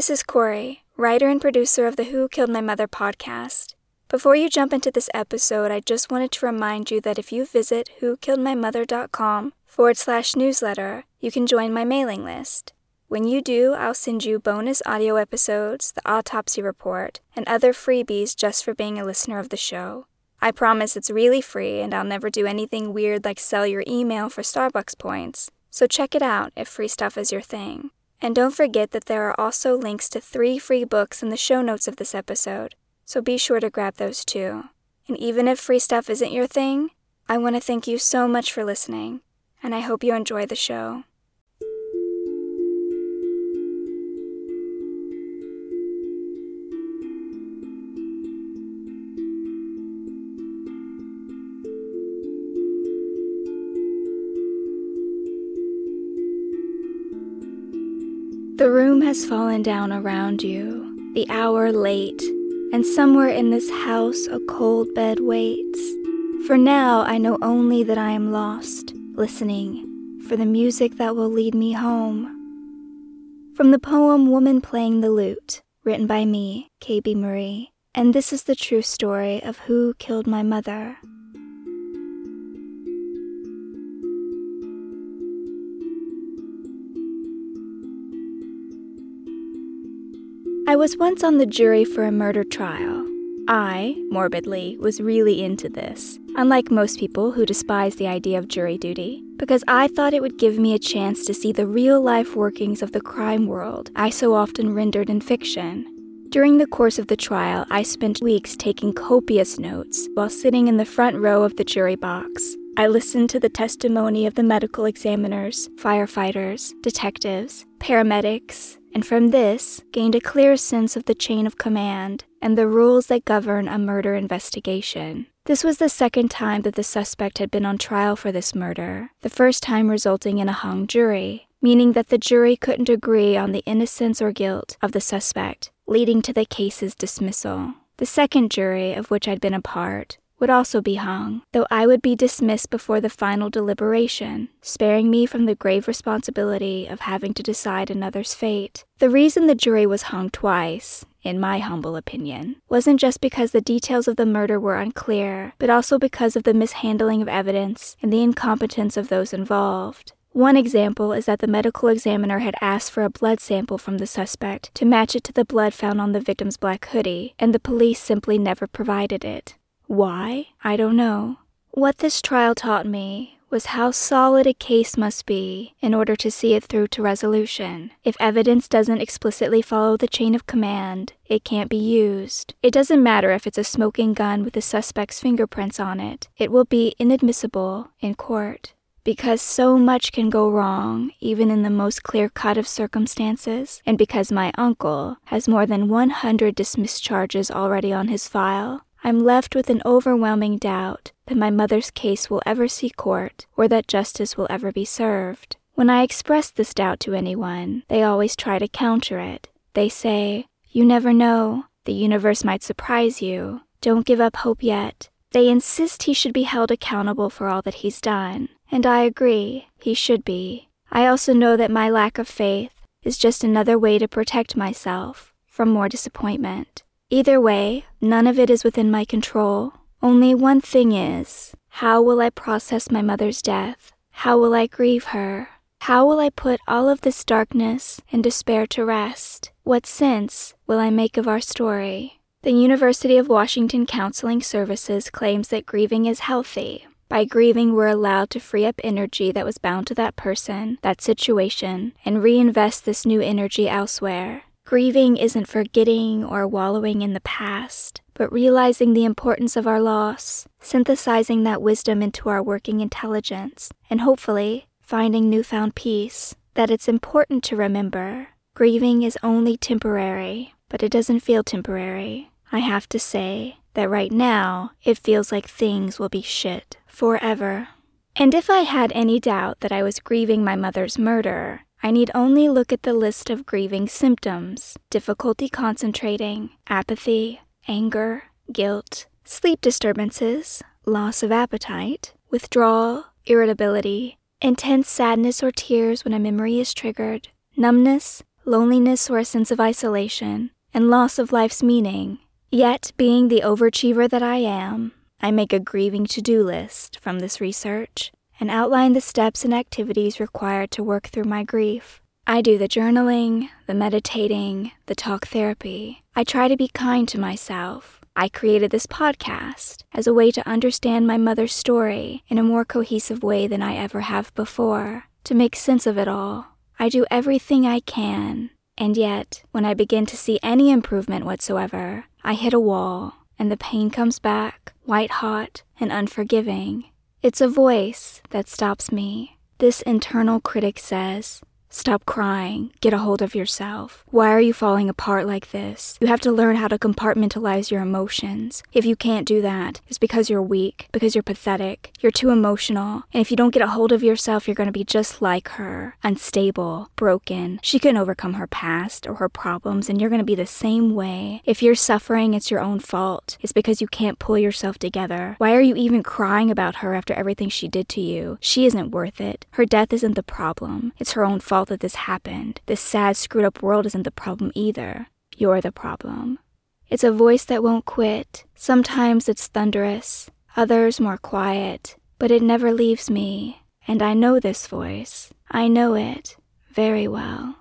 This is Kory, writer and producer of the Who Killed My Mother podcast. Before you jump into this episode, I just wanted to remind you that if you visit whokilledmymother.com forward slash newsletter, you can join my mailing list. When you do, I'll send you bonus audio episodes, the autopsy report, and other freebies just for being a listener of the show. I promise it's really free and I'll never do anything weird like sell your email for Starbucks points. So check it out if free stuff is your thing. And don't forget that there are also links to three free books in the show notes of this episode, so be sure to grab those too. And even if free stuff isn't your thing, I want to thank you so much for listening, and I hope you enjoy the show. The room has fallen down around you, the hour late, and somewhere in this house a cold bed waits. For now I know only that I am lost, listening for the music that will lead me home. From the poem Woman Playing the Lute, written by me, KB Marie, and this is the true story of who killed my mother. I was once on the jury for a murder trial. I, morbidly, was really into this, unlike most people who despise the idea of jury duty, because I thought it would give me a chance to see the real life workings of the crime world I so often rendered in fiction. During the course of the trial, I spent weeks taking copious notes while sitting in the front row of the jury box. I listened to the testimony of the medical examiners, firefighters, detectives, paramedics, and from this gained a clear sense of the chain of command and the rules that govern a murder investigation. This was the second time that the suspect had been on trial for this murder, the first time resulting in a hung jury, meaning that the jury couldn't agree on the innocence or guilt of the suspect, leading to the case's dismissal. The second jury, of which I'd been a part, would also be hung, though I would be dismissed before the final deliberation, sparing me from the grave responsibility of having to decide another's fate. The reason the jury was hung twice, in my humble opinion, wasn't just because the details of the murder were unclear, but also because of the mishandling of evidence and the incompetence of those involved. One example is that the medical examiner had asked for a blood sample from the suspect to match it to the blood found on the victim's black hoodie, and the police simply never provided it. Why? I don't know. What this trial taught me was how solid a case must be in order to see it through to resolution. If evidence doesn't explicitly follow the chain of command, it can't be used. It doesn't matter if it's a smoking gun with the suspect's fingerprints on it, it will be inadmissible in court. Because so much can go wrong, even in the most clear cut of circumstances, and because my uncle has more than 100 dismissed charges already on his file, I'm left with an overwhelming doubt that my mother's case will ever see court or that justice will ever be served. When I express this doubt to anyone, they always try to counter it. They say, You never know. The universe might surprise you. Don't give up hope yet. They insist he should be held accountable for all that he's done. And I agree, he should be. I also know that my lack of faith is just another way to protect myself from more disappointment. Either way, none of it is within my control. Only one thing is how will I process my mother's death? How will I grieve her? How will I put all of this darkness and despair to rest? What sense will I make of our story? The University of Washington Counseling Services claims that grieving is healthy. By grieving, we're allowed to free up energy that was bound to that person, that situation, and reinvest this new energy elsewhere. Grieving isn't forgetting or wallowing in the past, but realizing the importance of our loss, synthesizing that wisdom into our working intelligence, and hopefully finding newfound peace. That it's important to remember grieving is only temporary, but it doesn't feel temporary. I have to say that right now it feels like things will be shit forever. And if I had any doubt that I was grieving my mother's murder, I need only look at the list of grieving symptoms difficulty concentrating, apathy, anger, guilt, sleep disturbances, loss of appetite, withdrawal, irritability, intense sadness or tears when a memory is triggered, numbness, loneliness or a sense of isolation, and loss of life's meaning. Yet, being the overachiever that I am, I make a grieving to do list from this research and outline the steps and activities required to work through my grief. I do the journaling, the meditating, the talk therapy. I try to be kind to myself. I created this podcast as a way to understand my mother's story in a more cohesive way than I ever have before, to make sense of it all. I do everything I can, and yet, when I begin to see any improvement whatsoever, I hit a wall, and the pain comes back, white hot and unforgiving. It's a voice that stops me. This internal critic says, Stop crying. Get a hold of yourself. Why are you falling apart like this? You have to learn how to compartmentalize your emotions. If you can't do that, it's because you're weak, because you're pathetic, you're too emotional, and if you don't get a hold of yourself, you're going to be just like her unstable, broken. She couldn't overcome her past or her problems, and you're going to be the same way. If you're suffering, it's your own fault. It's because you can't pull yourself together. Why are you even crying about her after everything she did to you? She isn't worth it. Her death isn't the problem, it's her own fault that this happened. This sad, screwed up world isn't the problem either. You're the problem. It's a voice that won't quit. Sometimes it's thunderous, others more quiet, but it never leaves me. And I know this voice. I know it very well.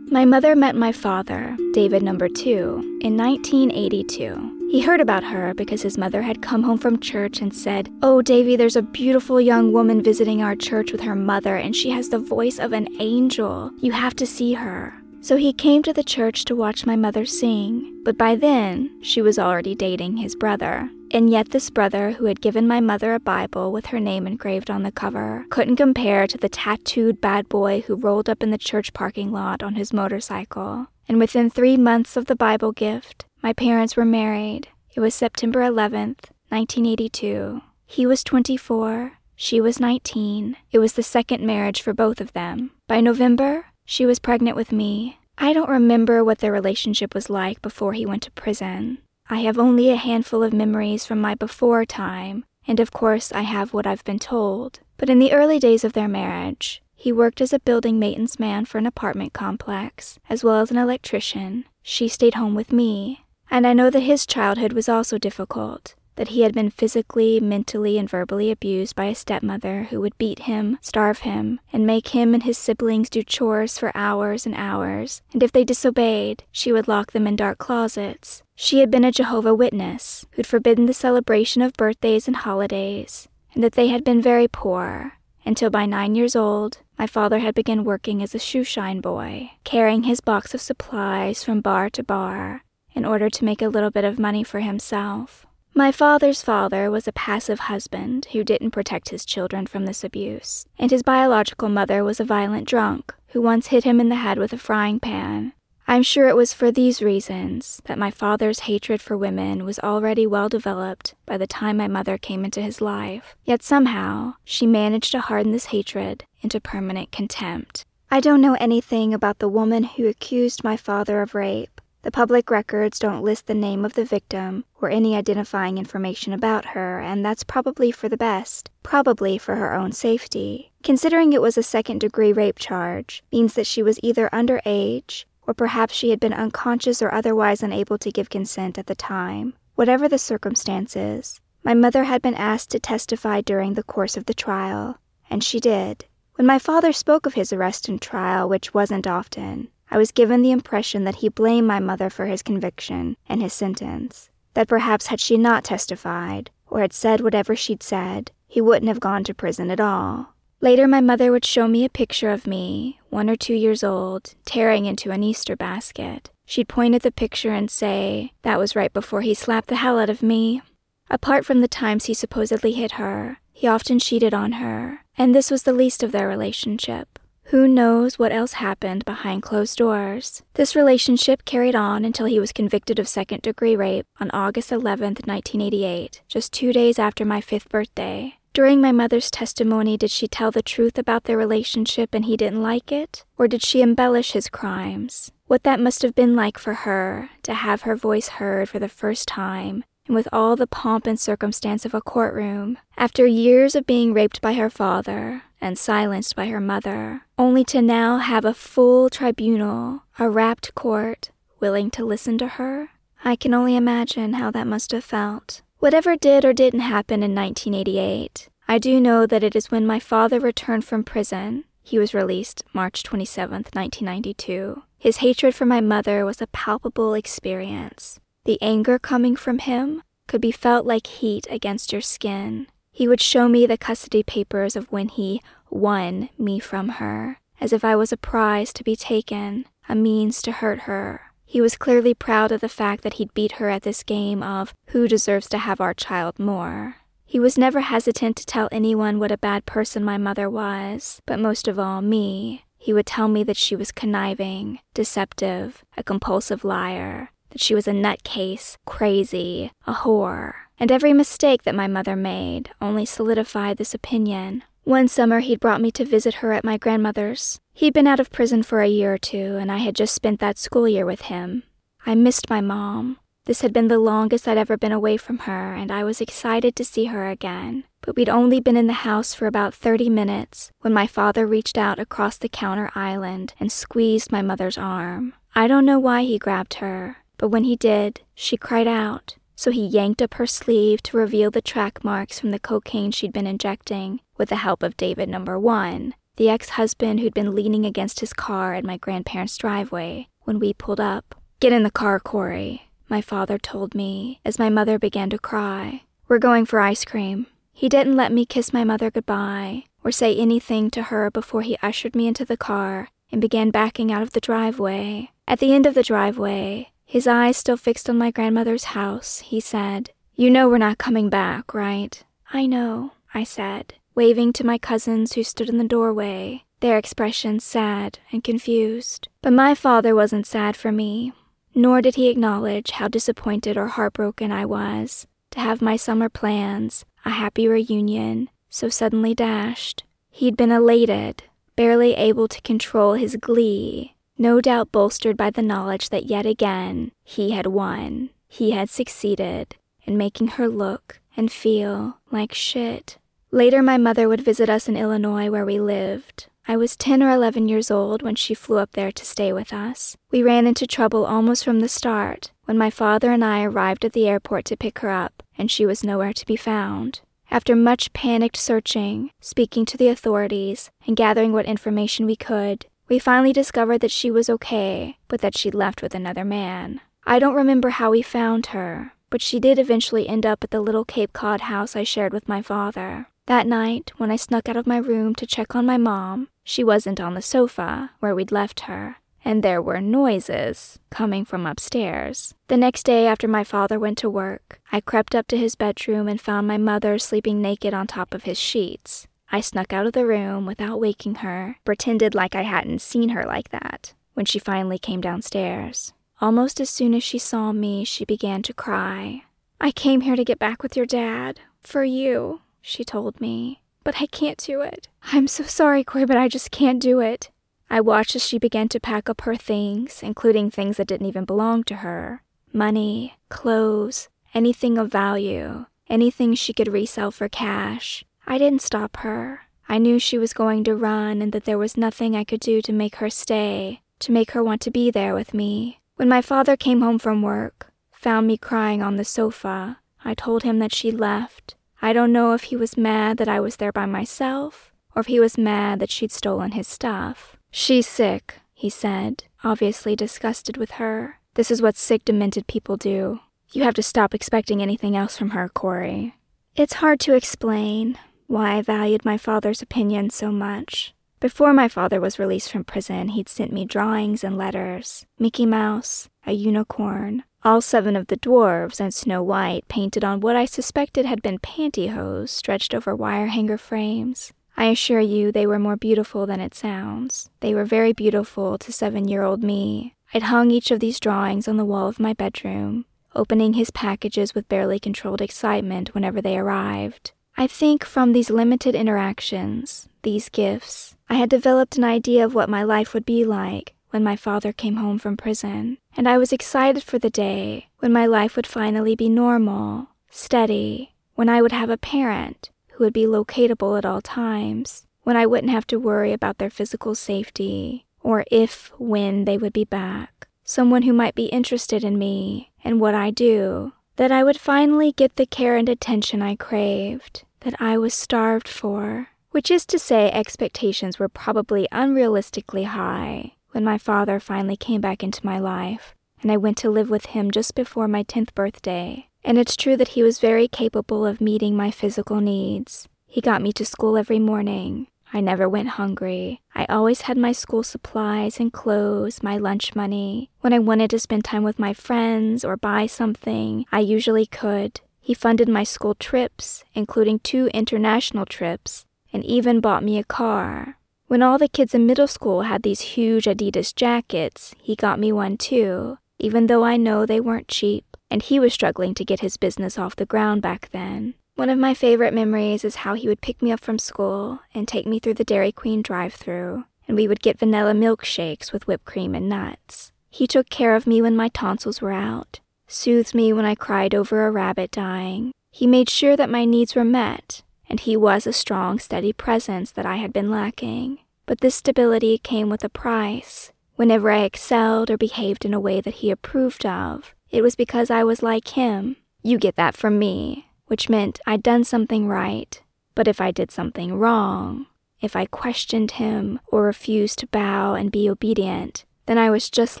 My mother met my father, David number 2, in 1982. He heard about her because his mother had come home from church and said, Oh, Davy, there's a beautiful young woman visiting our church with her mother, and she has the voice of an angel. You have to see her. So he came to the church to watch my mother sing, but by then she was already dating his brother. And yet, this brother, who had given my mother a Bible with her name engraved on the cover, couldn't compare to the tattooed bad boy who rolled up in the church parking lot on his motorcycle. And within three months of the Bible gift, my parents were married. It was September 11th, 1982. He was 24, she was 19. It was the second marriage for both of them. By November, she was pregnant with me. I don't remember what their relationship was like before he went to prison. I have only a handful of memories from my before time, and of course I have what I've been told. But in the early days of their marriage, he worked as a building maintenance man for an apartment complex, as well as an electrician. She stayed home with me. And I know that his childhood was also difficult that he had been physically, mentally, and verbally abused by a stepmother who would beat him, starve him, and make him and his siblings do chores for hours and hours, and if they disobeyed, she would lock them in dark closets. She had been a Jehovah Witness who'd forbidden the celebration of birthdays and holidays, and that they had been very poor, until by nine years old, my father had begun working as a shoeshine boy, carrying his box of supplies from bar to bar in order to make a little bit of money for himself. My father's father was a passive husband who didn't protect his children from this abuse, and his biological mother was a violent drunk who once hit him in the head with a frying pan. I'm sure it was for these reasons that my father's hatred for women was already well developed by the time my mother came into his life. Yet somehow, she managed to harden this hatred into permanent contempt. I don't know anything about the woman who accused my father of rape, the public records don't list the name of the victim or any identifying information about her, and that's probably for the best, probably for her own safety. Considering it was a second degree rape charge, means that she was either underage or perhaps she had been unconscious or otherwise unable to give consent at the time. Whatever the circumstances, my mother had been asked to testify during the course of the trial, and she did. When my father spoke of his arrest and trial, which wasn't often, I was given the impression that he blamed my mother for his conviction and his sentence. That perhaps had she not testified, or had said whatever she'd said, he wouldn't have gone to prison at all. Later, my mother would show me a picture of me, one or two years old, tearing into an Easter basket. She'd point at the picture and say, That was right before he slapped the hell out of me. Apart from the times he supposedly hit her, he often cheated on her, and this was the least of their relationship. Who knows what else happened behind closed doors? This relationship carried on until he was convicted of second degree rape on August 11, 1988, just two days after my fifth birthday. During my mother's testimony, did she tell the truth about their relationship and he didn't like it? Or did she embellish his crimes? What that must have been like for her, to have her voice heard for the first time, and with all the pomp and circumstance of a courtroom, after years of being raped by her father and silenced by her mother, only to now have a full tribunal, a rapt court, willing to listen to her? I can only imagine how that must have felt. Whatever did or didn't happen in 1988, I do know that it is when my father returned from prison. He was released March 27, 1992. His hatred for my mother was a palpable experience. The anger coming from him could be felt like heat against your skin. He would show me the custody papers of when he won me from her, as if I was a prize to be taken, a means to hurt her. He was clearly proud of the fact that he'd beat her at this game of who deserves to have our child more. He was never hesitant to tell anyone what a bad person my mother was, but most of all, me. He would tell me that she was conniving, deceptive, a compulsive liar, that she was a nutcase, crazy, a whore. And every mistake that my mother made only solidified this opinion. One summer, he'd brought me to visit her at my grandmother's. He'd been out of prison for a year or two, and I had just spent that school year with him. I missed my mom. This had been the longest I'd ever been away from her, and I was excited to see her again. But we'd only been in the house for about 30 minutes when my father reached out across the counter island and squeezed my mother's arm. I don't know why he grabbed her, but when he did, she cried out. So he yanked up her sleeve to reveal the track marks from the cocaine she'd been injecting with the help of David number one, the ex husband who'd been leaning against his car at my grandparents' driveway when we pulled up. Get in the car, Kory, my father told me as my mother began to cry. We're going for ice cream. He didn't let me kiss my mother goodbye or say anything to her before he ushered me into the car and began backing out of the driveway. At the end of the driveway, his eyes still fixed on my grandmother's house, he said, You know we're not coming back, right? I know, I said, waving to my cousins who stood in the doorway, their expressions sad and confused. But my father wasn't sad for me, nor did he acknowledge how disappointed or heartbroken I was to have my summer plans, a happy reunion, so suddenly dashed. He'd been elated, barely able to control his glee no doubt bolstered by the knowledge that yet again he had won. He had succeeded in making her look and feel like shit. Later, my mother would visit us in Illinois where we lived. I was 10 or 11 years old when she flew up there to stay with us. We ran into trouble almost from the start when my father and I arrived at the airport to pick her up, and she was nowhere to be found. After much panicked searching, speaking to the authorities, and gathering what information we could, we finally discovered that she was okay, but that she'd left with another man. I don't remember how we found her, but she did eventually end up at the little Cape Cod house I shared with my father. That night, when I snuck out of my room to check on my mom, she wasn't on the sofa where we'd left her, and there were noises coming from upstairs. The next day, after my father went to work, I crept up to his bedroom and found my mother sleeping naked on top of his sheets. I snuck out of the room without waking her, pretended like I hadn't seen her like that, when she finally came downstairs. Almost as soon as she saw me, she began to cry. I came here to get back with your dad. For you, she told me. But I can't do it. I'm so sorry, Kory, but I just can't do it. I watched as she began to pack up her things, including things that didn't even belong to her money, clothes, anything of value, anything she could resell for cash. I didn't stop her. I knew she was going to run and that there was nothing I could do to make her stay, to make her want to be there with me. When my father came home from work, found me crying on the sofa, I told him that she left. I don't know if he was mad that I was there by myself, or if he was mad that she'd stolen his stuff. She's sick, he said, obviously disgusted with her. This is what sick, demented people do. You have to stop expecting anything else from her, Kory. It's hard to explain, why I valued my father's opinion so much. Before my father was released from prison, he'd sent me drawings and letters Mickey Mouse, a unicorn, all seven of the dwarves, and Snow White painted on what I suspected had been pantyhose stretched over wire hanger frames. I assure you, they were more beautiful than it sounds. They were very beautiful to seven year old me. I'd hung each of these drawings on the wall of my bedroom, opening his packages with barely controlled excitement whenever they arrived. I think from these limited interactions, these gifts, I had developed an idea of what my life would be like when my father came home from prison. And I was excited for the day when my life would finally be normal, steady, when I would have a parent who would be locatable at all times, when I wouldn't have to worry about their physical safety or if, when they would be back, someone who might be interested in me and what I do, that I would finally get the care and attention I craved, that I was starved for. Which is to say, expectations were probably unrealistically high when my father finally came back into my life, and I went to live with him just before my 10th birthday. And it's true that he was very capable of meeting my physical needs. He got me to school every morning. I never went hungry. I always had my school supplies and clothes, my lunch money. When I wanted to spend time with my friends or buy something, I usually could. He funded my school trips, including two international trips, and even bought me a car. When all the kids in middle school had these huge Adidas jackets, he got me one too, even though I know they weren't cheap, and he was struggling to get his business off the ground back then. One of my favorite memories is how he would pick me up from school and take me through the Dairy Queen drive through, and we would get vanilla milkshakes with whipped cream and nuts. He took care of me when my tonsils were out, soothed me when I cried over a rabbit dying. He made sure that my needs were met, and he was a strong, steady presence that I had been lacking. But this stability came with a price. Whenever I excelled or behaved in a way that he approved of, it was because I was like him. You get that from me, which meant I'd done something right. But if I did something wrong, if I questioned him or refused to bow and be obedient, then I was just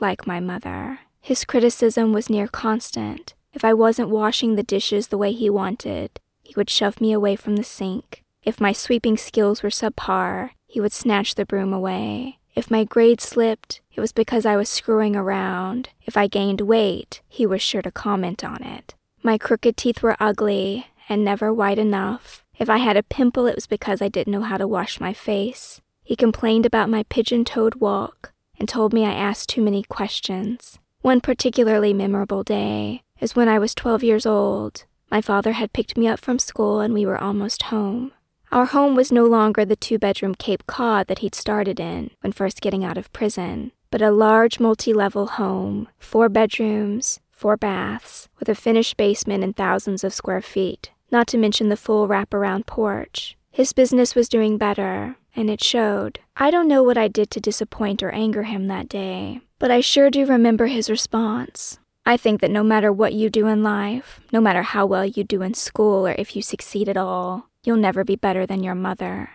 like my mother. His criticism was near constant. If I wasn't washing the dishes the way he wanted, he would shove me away from the sink. If my sweeping skills were subpar, he would snatch the broom away. If my grade slipped, it was because I was screwing around. If I gained weight, he was sure to comment on it. My crooked teeth were ugly and never white enough. If I had a pimple, it was because I didn't know how to wash my face. He complained about my pigeon toed walk and told me I asked too many questions. One particularly memorable day is when I was 12 years old. My father had picked me up from school and we were almost home. Our home was no longer the two bedroom Cape Cod that he'd started in when first getting out of prison, but a large multi level home, four bedrooms, four baths, with a finished basement and thousands of square feet, not to mention the full wraparound porch. His business was doing better, and it showed. I don't know what I did to disappoint or anger him that day, but I sure do remember his response. I think that no matter what you do in life, no matter how well you do in school or if you succeed at all, you'll never be better than your mother.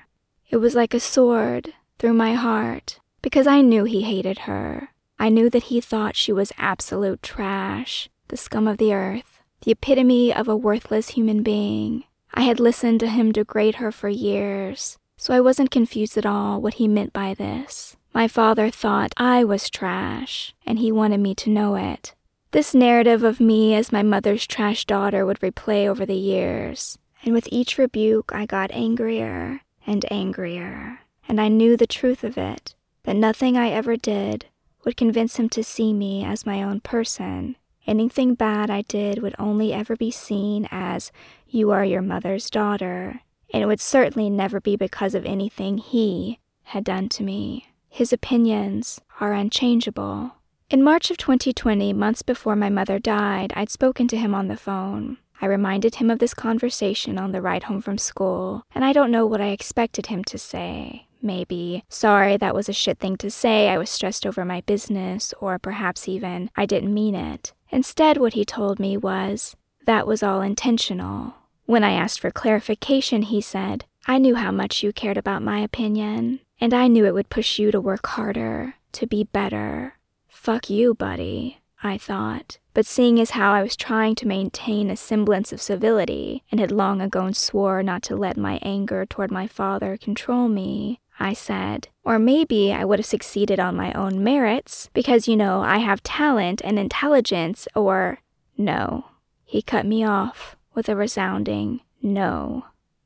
It was like a sword through my heart because I knew he hated her. I knew that he thought she was absolute trash, the scum of the earth, the epitome of a worthless human being. I had listened to him degrade her for years, so I wasn't confused at all what he meant by this. My father thought I was trash, and he wanted me to know it. This narrative of me as my mother's trash daughter would replay over the years, and with each rebuke I got angrier and angrier, and I knew the truth of it, that nothing I ever did would convince him to see me as my own person. Anything bad I did would only ever be seen as, you are your mother's daughter, and it would certainly never be because of anything he had done to me. His opinions are unchangeable. In March of 2020, months before my mother died, I'd spoken to him on the phone. I reminded him of this conversation on the ride home from school, and I don't know what I expected him to say. Maybe, sorry, that was a shit thing to say, I was stressed over my business, or perhaps even, I didn't mean it. Instead, what he told me was, that was all intentional. When I asked for clarification, he said, I knew how much you cared about my opinion, and I knew it would push you to work harder, to be better. Fuck you, buddy, I thought. But seeing as how I was trying to maintain a semblance of civility, and had long ago swore not to let my anger toward my father control me, I said. Or maybe I would have succeeded on my own merits, because, you know, I have talent and intelligence, or. No. He cut me off with a resounding no.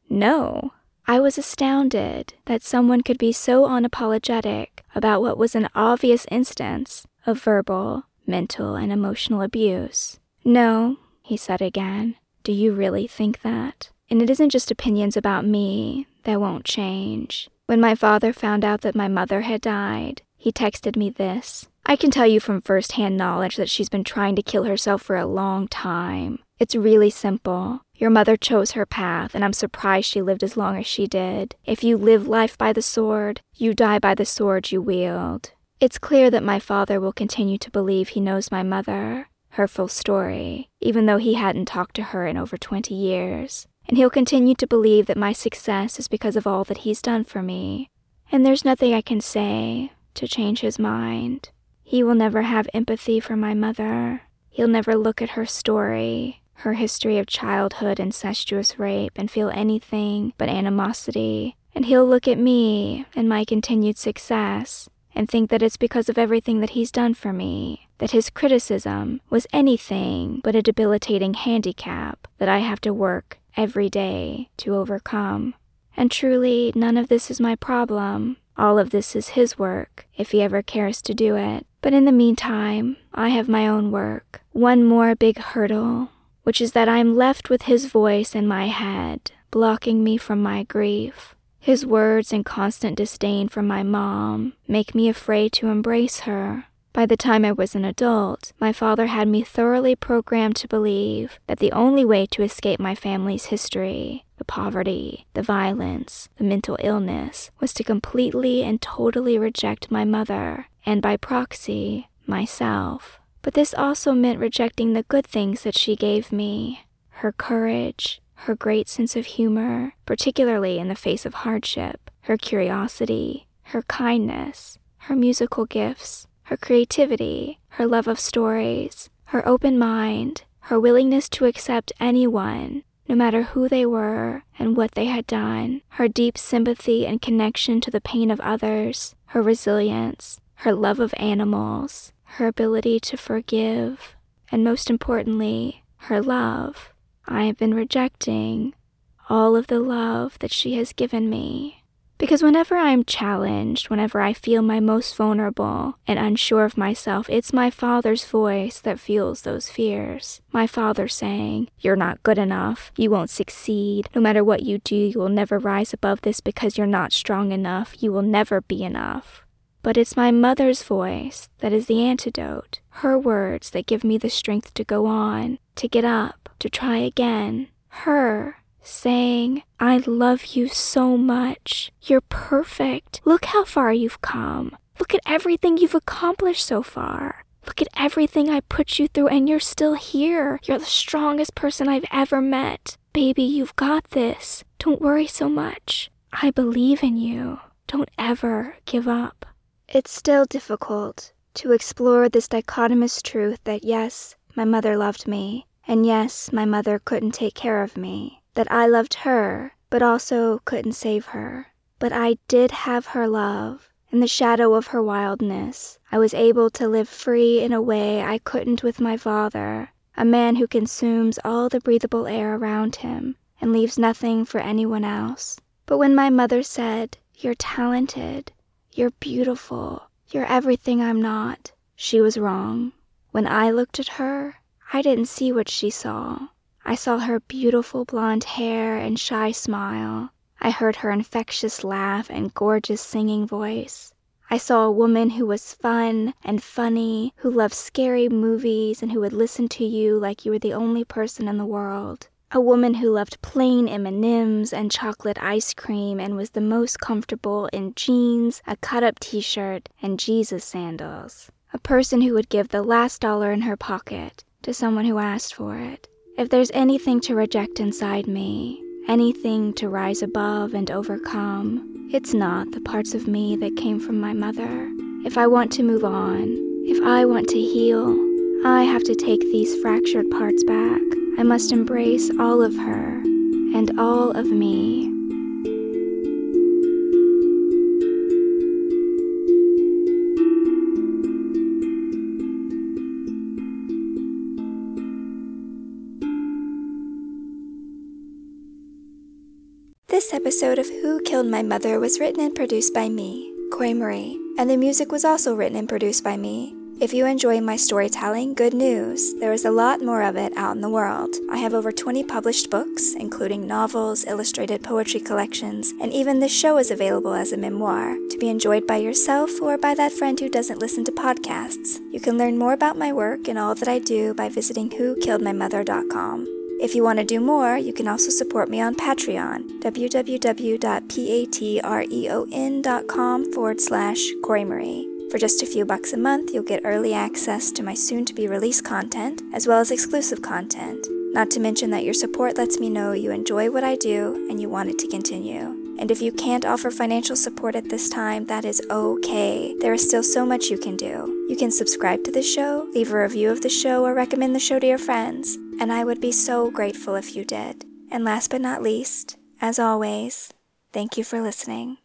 No. I was astounded that someone could be so unapologetic about what was an obvious instance of verbal, mental, and emotional abuse. No, he said again. Do you really think that? And it isn't just opinions about me that won't change. When my father found out that my mother had died, he texted me this I can tell you from firsthand knowledge that she's been trying to kill herself for a long time. It's really simple. Your mother chose her path, and I'm surprised she lived as long as she did. If you live life by the sword, you die by the sword you wield. It's clear that my father will continue to believe he knows my mother, her full story, even though he hadn't talked to her in over 20 years. And he'll continue to believe that my success is because of all that he's done for me. And there's nothing I can say to change his mind. He will never have empathy for my mother. He'll never look at her story, her history of childhood incestuous rape, and feel anything but animosity. And he'll look at me and my continued success and think that it's because of everything that he's done for me, that his criticism was anything but a debilitating handicap that I have to work every day to overcome. And truly, none of this is my problem. All of this is his work, if he ever cares to do it. But in the meantime, I have my own work. One more big hurdle, which is that I am left with his voice in my head, blocking me from my grief. His words and constant disdain from my mom make me afraid to embrace her. By the time I was an adult, my father had me thoroughly programmed to believe that the only way to escape my family's history, the poverty, the violence, the mental illness, was to completely and totally reject my mother, and by proxy, myself. But this also meant rejecting the good things that she gave me her courage, her great sense of humor, particularly in the face of hardship, her curiosity, her kindness, her musical gifts, her creativity, her love of stories, her open mind, her willingness to accept anyone, no matter who they were and what they had done, her deep sympathy and connection to the pain of others, her resilience, her love of animals, her ability to forgive, and most importantly, her love. I have been rejecting all of the love that she has given me. Because whenever I am challenged, whenever I feel my most vulnerable and unsure of myself, it's my father's voice that fuels those fears. My father saying, You're not good enough. You won't succeed. No matter what you do, you will never rise above this because you're not strong enough. You will never be enough. But it's my mother's voice that is the antidote, her words that give me the strength to go on, to get up, to try again. Her saying, I love you so much. You're perfect. Look how far you've come. Look at everything you've accomplished so far. Look at everything I put you through, and you're still here. You're the strongest person I've ever met. Baby, you've got this. Don't worry so much. I believe in you. Don't ever give up. It's still difficult to explore this dichotomous truth that yes, my mother loved me, and yes, my mother couldn't take care of me, that I loved her, but also couldn't save her. But I did have her love. In the shadow of her wildness, I was able to live free in a way I couldn't with my father, a man who consumes all the breathable air around him and leaves nothing for anyone else. But when my mother said, You're talented, you're beautiful. You're everything I'm not. She was wrong. When I looked at her, I didn't see what she saw. I saw her beautiful blonde hair and shy smile. I heard her infectious laugh and gorgeous singing voice. I saw a woman who was fun and funny, who loved scary movies, and who would listen to you like you were the only person in the world. A woman who loved plain M&Ms and chocolate ice cream and was the most comfortable in jeans, a cut-up t-shirt, and Jesus sandals. A person who would give the last dollar in her pocket to someone who asked for it. If there's anything to reject inside me, anything to rise above and overcome, it's not the parts of me that came from my mother. If I want to move on, if I want to heal, I have to take these fractured parts back. I must embrace all of her and all of me. This episode of Who Killed My Mother was written and produced by me, Kory Marie, and the music was also written and produced by me. If you enjoy my storytelling, good news. There is a lot more of it out in the world. I have over 20 published books, including novels, illustrated poetry collections, and even this show is available as a memoir to be enjoyed by yourself or by that friend who doesn't listen to podcasts. You can learn more about my work and all that I do by visiting whokilledmymother.com. If you want to do more, you can also support me on Patreon, www.patreon.com forward slash Kory Marie. For just a few bucks a month, you'll get early access to my soon to be released content, as well as exclusive content. Not to mention that your support lets me know you enjoy what I do and you want it to continue. And if you can't offer financial support at this time, that is okay. There is still so much you can do. You can subscribe to the show, leave a review of the show, or recommend the show to your friends. And I would be so grateful if you did. And last but not least, as always, thank you for listening.